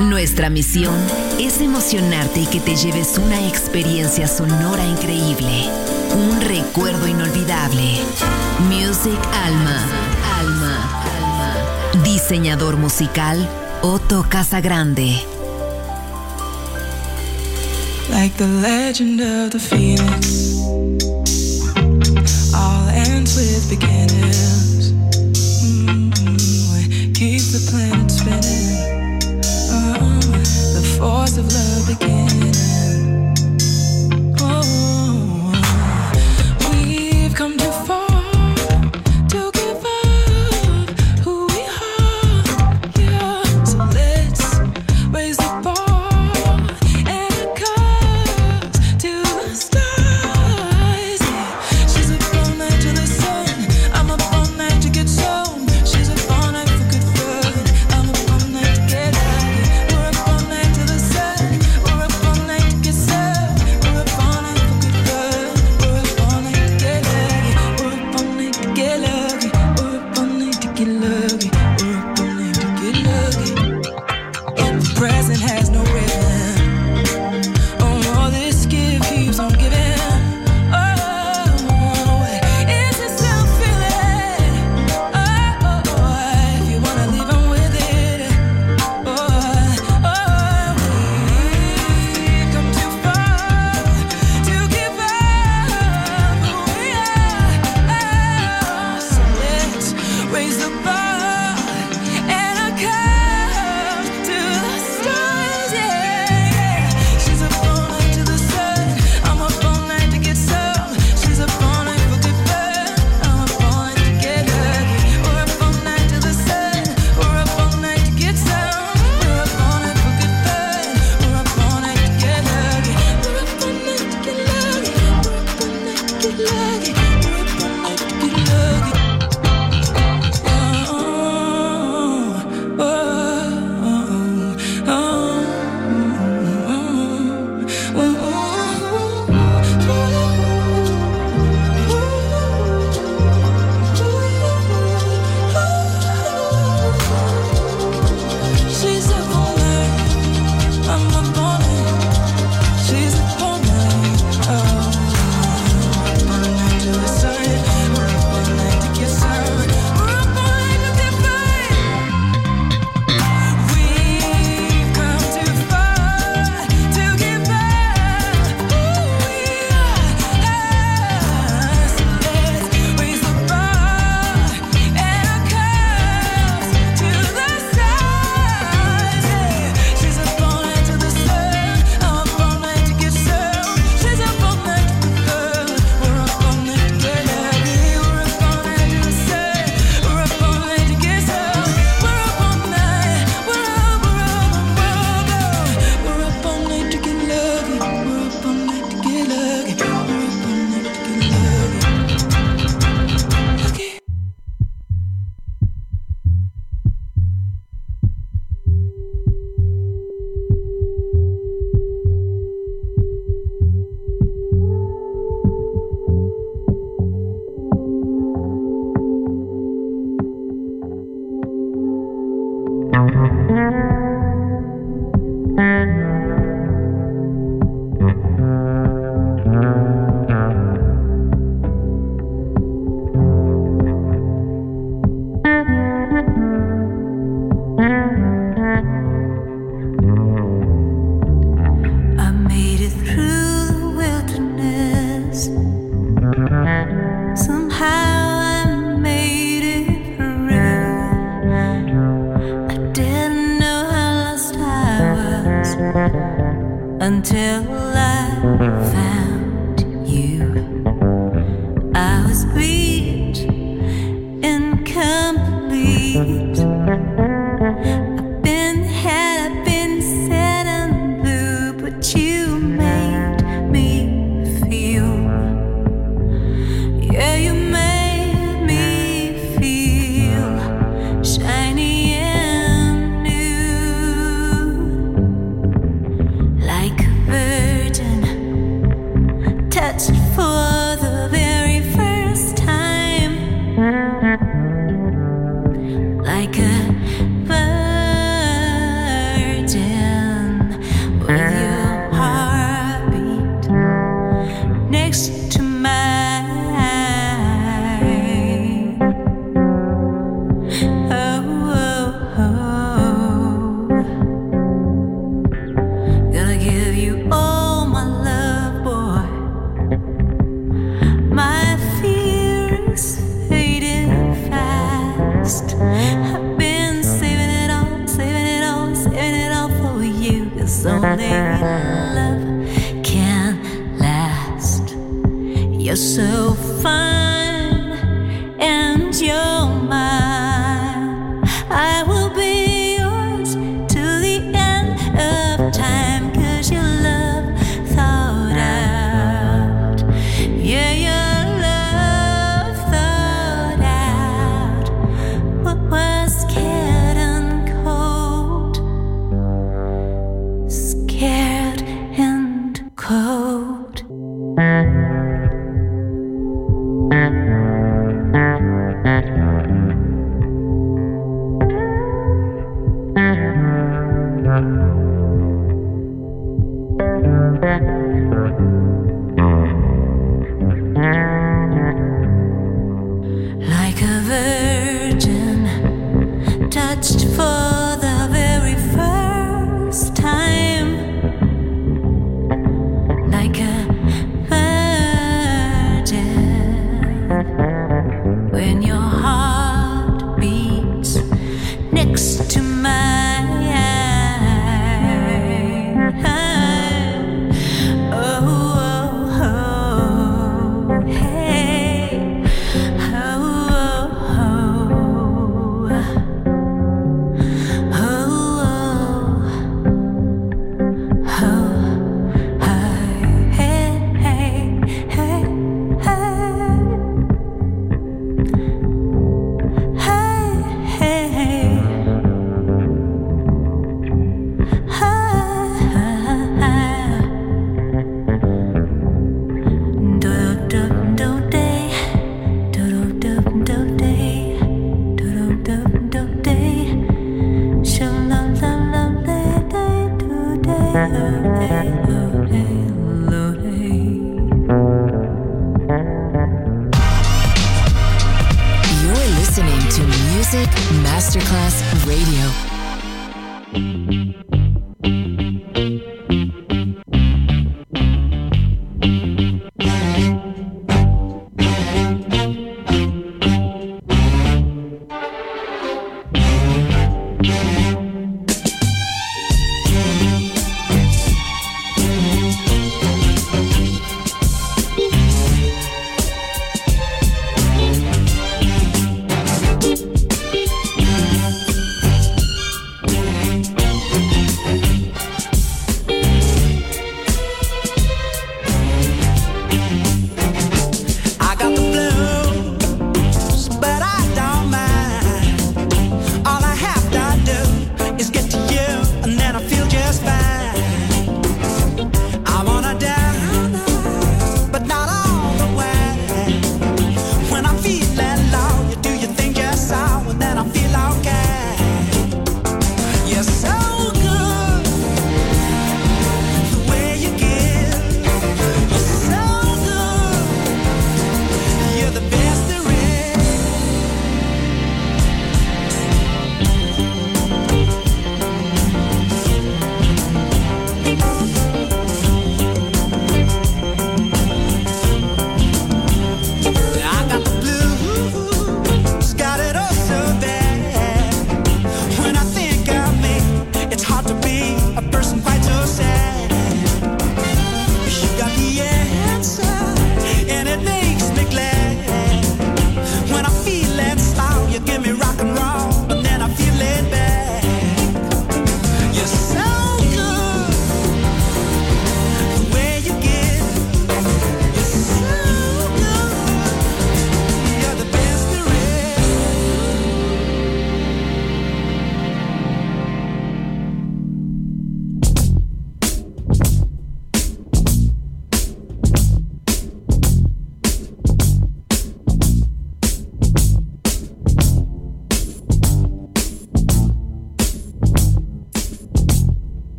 Nuestra misión es emocionarte y que te lleves una experiencia sonora increíble, un recuerdo inolvidable. Music Alma, Alma, Alma. Diseñador musical Otto Casagrande. Like the legend of the phoenix. So fine